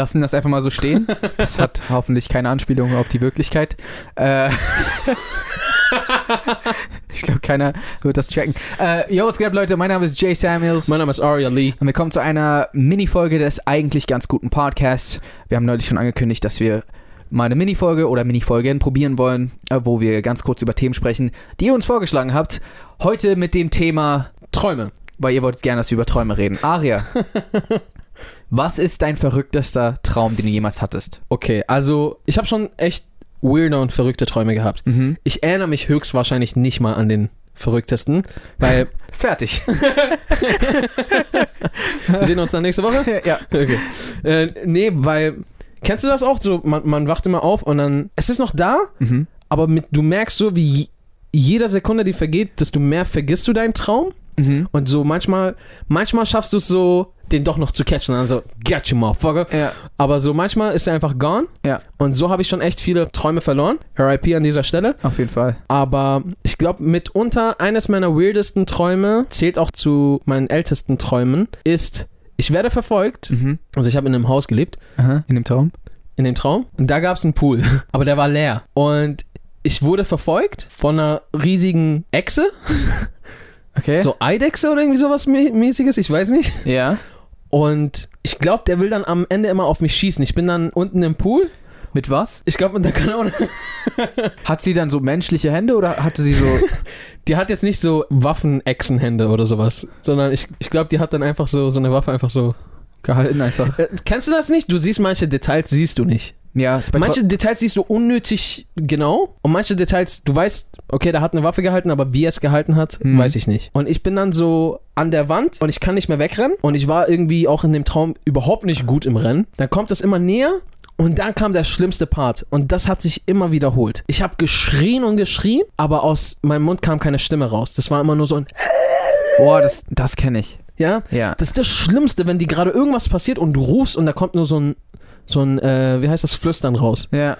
lassen das einfach mal so stehen. Das hat hoffentlich keine Anspielung auf die Wirklichkeit. Äh, ich glaube, keiner wird das checken. Äh, yo, was geht ab, Leute? Mein Name ist Jay Samuels. Mein Name ist Aria Lee. Und wir kommen zu einer Minifolge des eigentlich ganz guten Podcasts. Wir haben neulich schon angekündigt, dass wir mal eine Minifolge oder Minifolgen probieren wollen, äh, wo wir ganz kurz über Themen sprechen, die ihr uns vorgeschlagen habt. Heute mit dem Thema, Träume. weil ihr wolltet gerne, dass wir über Träume reden. Aria, was ist dein verrücktester Traum, den du jemals hattest? Okay, also ich habe schon echt weirde und verrückte Träume gehabt. Mhm. Ich erinnere mich höchstwahrscheinlich nicht mal an den verrücktesten, weil Fertig. wir sehen uns dann nächste Woche. ja. Okay. Äh, nee, weil kennst du das auch? So, man, man wacht immer auf und dann es ist noch da, Mhm. aber mit, du merkst so, wie je- jeder Sekunde, die vergeht, desto mehr vergisst du deinen Traum. Mhm. Und so manchmal, manchmal schaffst du es so, den doch noch zu catchen. Also, get you, motherfucker. Ja. Aber so manchmal ist er einfach gone. Ja. Und so habe ich schon echt viele Träume verloren. RIP an dieser Stelle. Auf jeden Fall. Aber ich glaube, mitunter eines meiner weirdesten Träume, zählt auch zu meinen ältesten Träumen, ist, ich werde verfolgt. Mhm. Also ich habe in einem Haus gelebt, Aha. In dem Traum? in dem Traum. Und da gab es einen Pool. Aber der war leer. Und ich wurde verfolgt von einer riesigen Echse. Okay. So Eidechse oder irgendwie sowas mä- mäßiges, ich weiß nicht. Ja. Und ich glaube, der will dann am Ende immer auf mich schießen. Ich bin dann unten im Pool. Mit was? Ich glaube, mit der Kanone. Hat sie dann so menschliche Hände oder hatte sie so. Die hat jetzt nicht so Waffenechsenhände oder sowas, sondern ich, ich glaube, die hat dann einfach so, so eine Waffe einfach so. gehalten einfach? Äh, kennst du das nicht? Du siehst manche Details, siehst du nicht. Ja, Manche Details siehst du unnötig genau und manche Details, du weißt, okay, der hat eine Waffe gehalten, aber wie er es gehalten hat, Mhm. weiß ich nicht. Und ich bin dann so an der Wand und ich kann nicht mehr wegrennen und ich war irgendwie auch in dem Traum überhaupt nicht gut im Rennen. Dann kommt es immer näher und dann kam der schlimmste Part und das hat sich immer wiederholt. Ich habe geschrien und geschrien, aber aus meinem Mund kam keine Stimme raus. Das war immer nur so ein, Boah, das, das kenne ich. ja, Ja. das ist das Schlimmste, wenn die gerade irgendwas passiert und du rufst und da kommt nur so ein, so ein, äh, wie heißt das, Flüstern raus. Ja.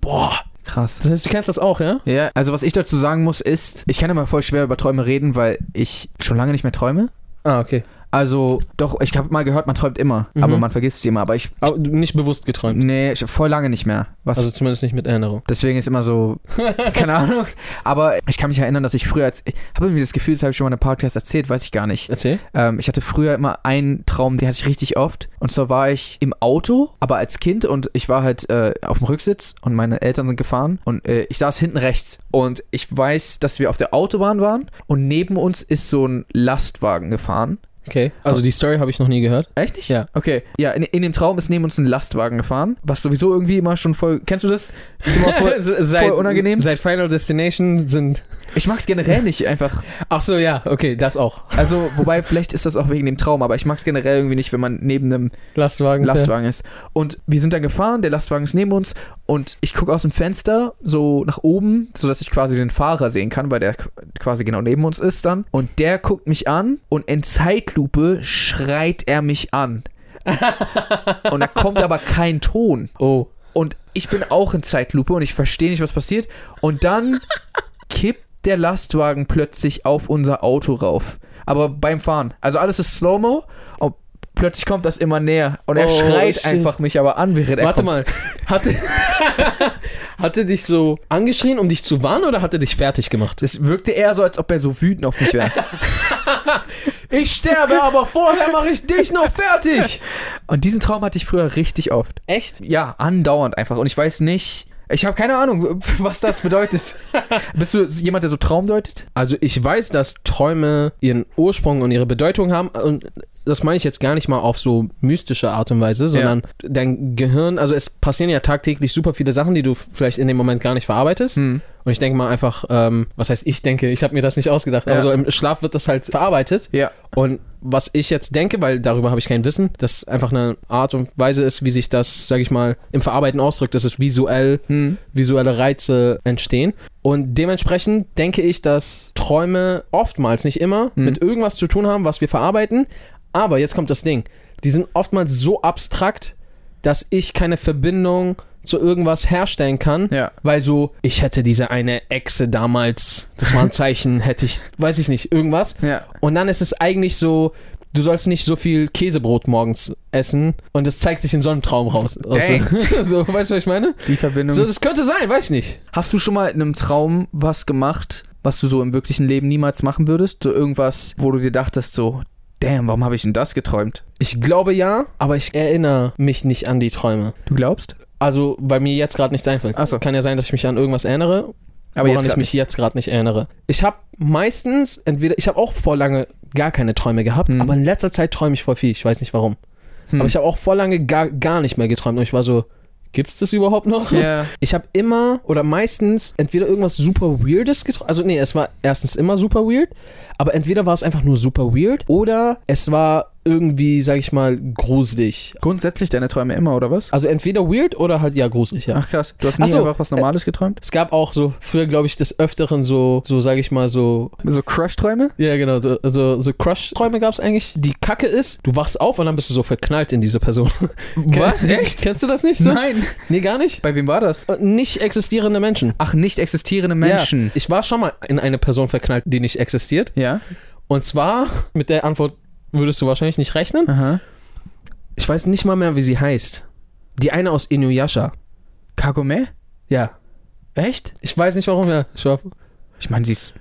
Boah, Krass. das heißt, du kennst das auch, ja? Ja, also was ich dazu sagen muss ist, ich kann immer voll schwer über Träume reden, weil ich schon lange nicht mehr träume. Ah, okay. Also, doch, ich habe mal gehört, man träumt immer, Mhm. aber man vergisst es immer. Aber ich, Aber nicht bewusst geträumt. nee, ich, voll lange nicht mehr. Was, Also zumindest nicht mit Erinnerung. deswegen ist immer so, keine Ahnung. Aber ich kann mich erinnern, dass ich früher, als, ich habe irgendwie das Gefühl, das habe ich schon mal in einem Podcast erzählt, weiß ich gar nicht. Erzähl. Ähm, ich hatte früher immer einen Traum, den hatte ich richtig oft. Und zwar war ich im Auto, aber als Kind und ich war halt äh, auf dem Rücksitz und meine Eltern sind gefahren und äh, ich saß hinten rechts. Und ich weiß, dass wir auf der Autobahn waren und neben uns ist so ein Lastwagen gefahren. Okay. Also die Story habe ich noch nie gehört. Echt nicht? Ja. Okay. Ja, in, in dem Traum ist neben uns ein Lastwagen gefahren, was sowieso irgendwie immer schon voll. Kennst du das? Das ist immer voll, seit, voll unangenehm. Seit Final Destination sind. Ich mag es generell nicht einfach. Ach so, ja, okay, das auch. Also, wobei, vielleicht ist das auch wegen dem Traum, aber ich mag es generell irgendwie nicht, wenn man neben einem Lastwagen. Lastwagen ist. Und wir sind dann gefahren, der Lastwagen ist neben uns und ich gucke aus dem Fenster so nach oben, sodass ich quasi den Fahrer sehen kann, weil der qu- quasi genau neben uns ist dann. Und der guckt mich an und in Zeitlupe schreit er mich an. und da kommt aber kein Ton. Oh. Und ich bin auch in Zeitlupe und ich verstehe nicht, was passiert. Und dann kippt der Lastwagen plötzlich auf unser Auto rauf. Aber beim Fahren. Also alles ist Slow-Mo und plötzlich kommt das immer näher. Und er Oh, schreit shit. einfach mich aber an, während er Warte kommt. mal. Hatte, hatte dich so angeschrien, um dich zu warnen oder hat er dich fertig gemacht? Das wirkte eher so, als ob er so wütend auf mich wäre. Ich sterbe, aber vorher mache ich dich noch fertig. und diesen Traum hatte ich früher richtig oft. Echt? Ja, andauernd einfach. Und ich weiß nicht. Ich habe keine Ahnung, was das bedeutet. Bist du jemand, der so Traum deutet? Also ich weiß, dass Träume ihren Ursprung und ihre Bedeutung haben und das meine ich jetzt gar nicht mal auf so mystische Art und Weise, sondern dein Gehirn, also es passieren ja tagtäglich super viele Sachen, die du vielleicht in dem Moment gar nicht verarbeitest. Hm. Und ich denke mal einfach, ähm, was heißt ich denke, ich habe mir das nicht ausgedacht, Ja. aber so im Schlaf wird das halt verarbeitet. Ja. Und was ich jetzt denke, weil darüber habe ich kein Wissen, dass einfach eine Art und Weise ist, wie sich das, sage ich mal, im Verarbeiten ausdrückt, dass es visuell, Hm. visuelle Reize entstehen. Und dementsprechend denke ich, dass Träume oftmals, nicht immer, Mhm. mit irgendwas zu tun haben, was wir verarbeiten. Aber jetzt kommt das Ding. Die sind oftmals so abstrakt, dass ich keine Verbindung zu irgendwas herstellen kann. Ja. Weil so, ich hätte diese eine Echse damals, das war ein Zeichen, hätte ich, weiß ich nicht, irgendwas. Ja. Und dann ist es eigentlich so, du sollst nicht so viel Käsebrot morgens essen und das zeigt sich in so einem Traum raus. Dang. so, weißt du, was ich meine? Die Verbindung. So, das könnte sein, weiß ich nicht. Hast du schon mal in einem Traum was gemacht, was du so im wirklichen Leben niemals machen würdest? So irgendwas, wo du dir dachtest, so, damn, warum habe ich denn das geträumt? Ich glaube ja, aber ich erinnere mich nicht an die Träume. Du glaubst? Also, weil mir jetzt gerade nichts einfällt. Ach so. Kann ja sein, dass ich mich an irgendwas erinnere, Aber woran ich mich jetzt gerade nicht erinnere. Ich habe meistens entweder, ich habe auch vor lange gar keine Träume gehabt, Hm. aber in letzter Zeit träume ich voll viel. Ich weiß nicht warum. Hm. Aber ich habe auch vor lange gar, gar nicht mehr geträumt und ich war so, gibt's das überhaupt noch? Ja. Ich habe immer oder meistens entweder irgendwas super Weirdes geträumt. Also, nee, es war erstens immer super weird, aber entweder war es einfach nur super weird oder es war irgendwie, sag ich mal, gruselig. Grundsätzlich deine Träume immer, oder was? Also entweder weird oder halt ja gruselig, ja. Ach krass. Du hast nie Ach so. einfach was Normales geträumt? Es gab auch so früher, glaube ich, des Öfteren so, so sage ich mal, so. So Crush-Träume? Ja, genau, so, so, so Crush-Träume gab es eigentlich. Die Kacke ist, du wachst auf und dann bist du so verknallt in diese Person. Was? Echt? Kennst du das nicht so? Nein. Nee, gar nicht? Bei wem war das? Äh, Nicht existierende Menschen. Ach, nicht existierende Menschen. Ja, ich war schon mal in eine Person verknallt, die nicht existiert. Ja. Und zwar, mit der Antwort würdest du wahrscheinlich nicht rechnen. Aha. Ich weiß nicht mal mehr, wie sie heißt. Die eine aus Inuyasha. Kagome? Ja. Echt? Ich weiß nicht warum, ja. Ich Ich meine, sie ist.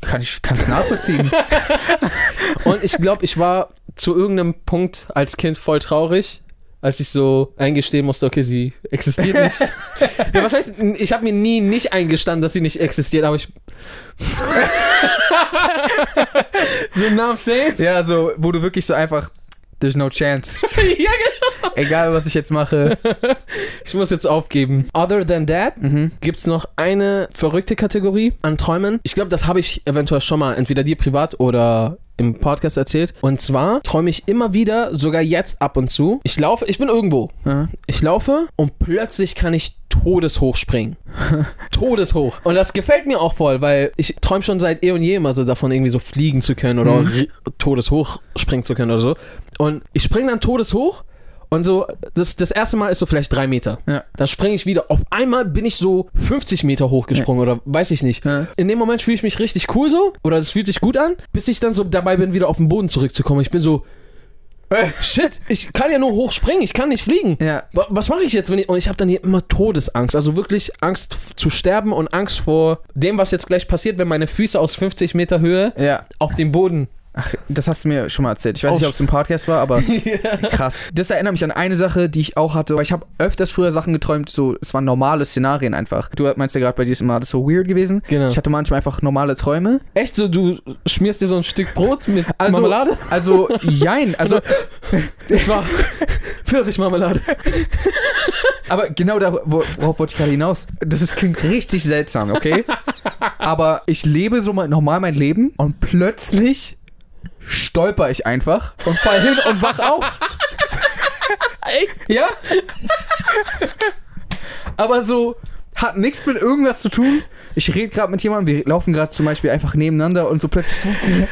Kann ich kann es nachvollziehen. Und ich glaube, ich war zu irgendeinem Punkt als Kind voll traurig, als ich so eingestehen musste, okay, sie existiert nicht. ja, was heißt, ich habe mir nie nicht eingestanden, dass sie nicht existiert, aber ich. so nah am Same? ja, so, wo du wirklich so einfach. There's no chance. ja, genau. Egal, was ich jetzt mache. Ich muss jetzt aufgeben. Other than that, Mhm. gibt's noch eine verrückte Kategorie an Träumen. Ich glaube, das habe ich eventuell schon mal entweder dir privat oder im Podcast erzählt. Und zwar träume ich immer wieder, sogar jetzt ab und zu. Ich laufe, ich bin irgendwo. Ja. Ich laufe und plötzlich kann ich todeshoch springen. todeshoch. Und das gefällt mir auch voll, weil ich träume schon seit eh und je immer so davon, irgendwie so fliegen zu können oder Mhm. todeshoch springen zu können oder so. Und ich springe dann todeshoch und so, das, das erste Mal ist so vielleicht drei Meter. Ja. Dann springe ich wieder. Auf einmal bin ich so 50 Meter hochgesprungen oder weiß ich nicht. Ja. In dem Moment fühle ich mich richtig cool so oder es fühlt sich gut an, bis ich dann so dabei bin, wieder auf den Boden zurückzukommen. Ich bin so, shit, ich kann ja nur hochspringen, ich kann nicht fliegen. Ja. Wa- Was mache ich jetzt, wenn ich. Und ich habe dann hier immer Todesangst. Also wirklich Angst zu sterben und Angst vor dem, was jetzt gleich passiert, wenn meine Füße aus 50 Meter Höhe Ja. auf dem Boden. Ach, das hast du mir schon mal erzählt. Ich weiß Oh, nicht, ob es im Podcast war, aber krass. Das erinnert mich an eine Sache, die ich auch hatte. Weil ich habe öfters früher Sachen geträumt, so, es waren normale Szenarien einfach. Du meinst ja gerade, bei dir ist immer alles so weird gewesen. Genau. Ich hatte manchmal einfach normale Träume. Echt so, du schmierst dir so ein Stück Brot mit Also- Marmelade? Also, jein. Also, Das war Pfirsichmarmelade. aber genau da, wo- worauf wollte ich gerade hinaus? Das ist, klingt richtig seltsam, okay? Aber ich lebe so mal normal mein Leben und plötzlich stolper ich einfach und fall hin und wach auf. Echt? Ja? Aber so hat nichts mit irgendwas zu tun. Ich rede gerade mit jemandem, wir laufen gerade zum Beispiel einfach nebeneinander und so plötzlich.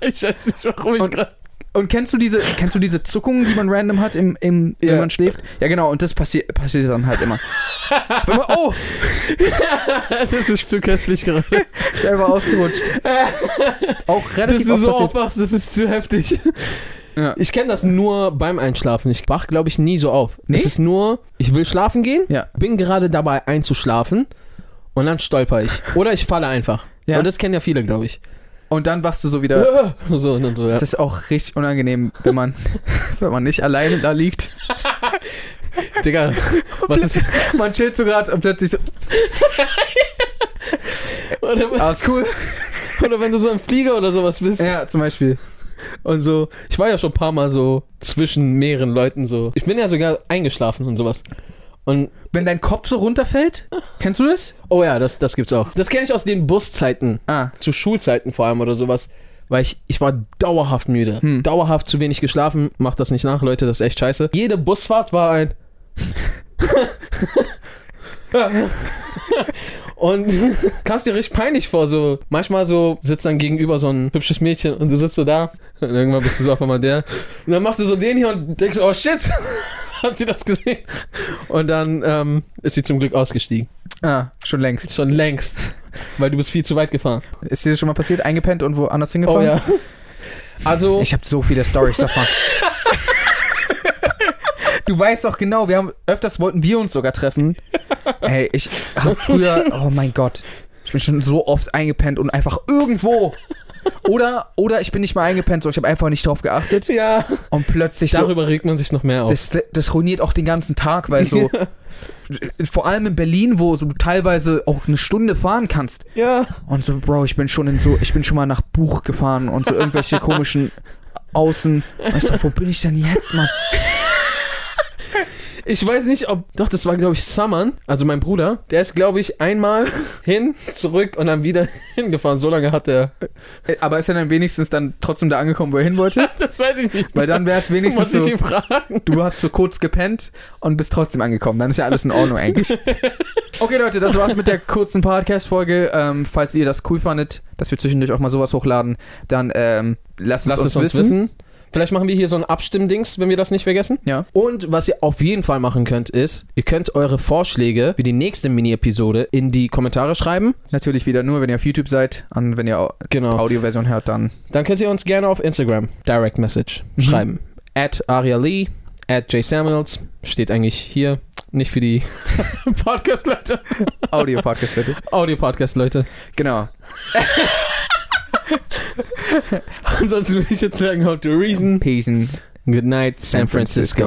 Ich weiß nicht, warum ich gerade. Und kennst du diese, kennst du diese Zuckungen, die man random hat, im, im, wenn Ja. man schläft? Ja, genau, und das passiert passiert dann halt immer. Wenn man, oh, Das ist zu köstlich gerade. ich bin einfach ausgerutscht. Auch Dass relativ du oft so passiert. aufwachst, das ist zu heftig. Ja. Ich kenne das nur beim Einschlafen. Ich wach, glaube ich, nie so auf. Nee? Es ist nur, ich will schlafen gehen, Ja. bin gerade dabei einzuschlafen und dann stolper ich. Oder ich falle einfach. Ja. Und das kennen ja viele, glaube ich. Und dann wachst du so wieder. So und so, ja. Das ist auch richtig unangenehm, wenn man, wenn man nicht alleine da liegt. Digga, was ist. Man chillt so gerade und plötzlich so, Oder, ah, ist cool. oder wenn du so ein Flieger oder sowas bist. Ja, zum Beispiel. Und so, ich war ja schon ein paar Mal so zwischen mehreren Leuten so. Ich bin ja sogar eingeschlafen und sowas. Und, Wenn dein Kopf so runterfällt, kennst du das? oh ja, das, das gibt's auch. Das kenne ich aus den Buszeiten. Ah, zu Schulzeiten vor allem oder sowas, weil ich, ich war dauerhaft müde. Hm. Dauerhaft zu wenig geschlafen. Macht das nicht nach, Leute, das ist echt scheiße. Jede Busfahrt war ein. Und kamst dir richtig peinlich vor, so manchmal so sitzt dann gegenüber so ein hübsches Mädchen und du sitzt so da und irgendwann bist du so auf einmal der und dann machst du so den hier und denkst, oh shit, hat sie das gesehen? Und dann ähm, ist sie zum Glück ausgestiegen. ah, schon längst. Schon längst. weil du bist viel zu weit gefahren. Ist dir das schon mal passiert? Eingepennt und woanders hingefahren? Oh ja. Also, Ich habe so viele Stories davon. Du weißt doch genau, wir haben öfters wollten wir uns sogar treffen. Ey, ich habe früher, oh mein Gott, ich bin schon so oft eingepennt und einfach irgendwo. Oder, oder ich bin nicht mal eingepennt, so ich habe einfach nicht drauf geachtet ja, und plötzlich so. darüber regt man sich noch mehr auf. Das, das ruiniert auch den ganzen Tag, weil so. Vor allem in Berlin, wo so du teilweise auch eine Stunde fahren kannst. ja. Und so, Bro, ich bin schon in so, ich bin schon mal nach Buch gefahren und so irgendwelche komischen Außen. Ich so, wo bin ich denn jetzt, Mann? Ich weiß nicht, ob. Doch, das war, glaube ich, Saman, also mein Bruder. Der ist, glaube ich, einmal hin, zurück und dann wieder hingefahren. So lange hat er. Äh, Aber ist er dann wenigstens dann trotzdem da angekommen, wo er hin wollte? Das weiß ich nicht. Weil dann wäre es wenigstens Muss ich ihn fragen. du hast so kurz gepennt und bist trotzdem angekommen. Dann ist ja alles in Ordnung eigentlich. Okay, Leute, das war's mit der kurzen Podcast-Folge. Ähm, falls ihr das cool fandet, dass wir zwischendurch auch mal sowas hochladen, dann ähm, lasst, Lasst es uns, wissen. Vielleicht machen wir hier so ein Abstimmdings, wenn wir das nicht vergessen. Ja. Und was ihr auf jeden Fall machen könnt, ist, ihr könnt eure Vorschläge für die nächste Mini-Episode in die Kommentare schreiben. Natürlich wieder nur, wenn ihr auf YouTube seid. Und wenn ihr Au- Genau. Audioversion hört, dann Dann könnt ihr uns gerne auf Instagram Direct Message Mhm. schreiben. At Aria Lee, at J Samuels. Steht eigentlich hier. Nicht für die Podcast-Leute. Audio-Podcast, Leute. Audio-Podcast-Leute. Genau. Ansonsten würde ich jetzt sagen, how to reason. Peace. and Good night, San Francisco.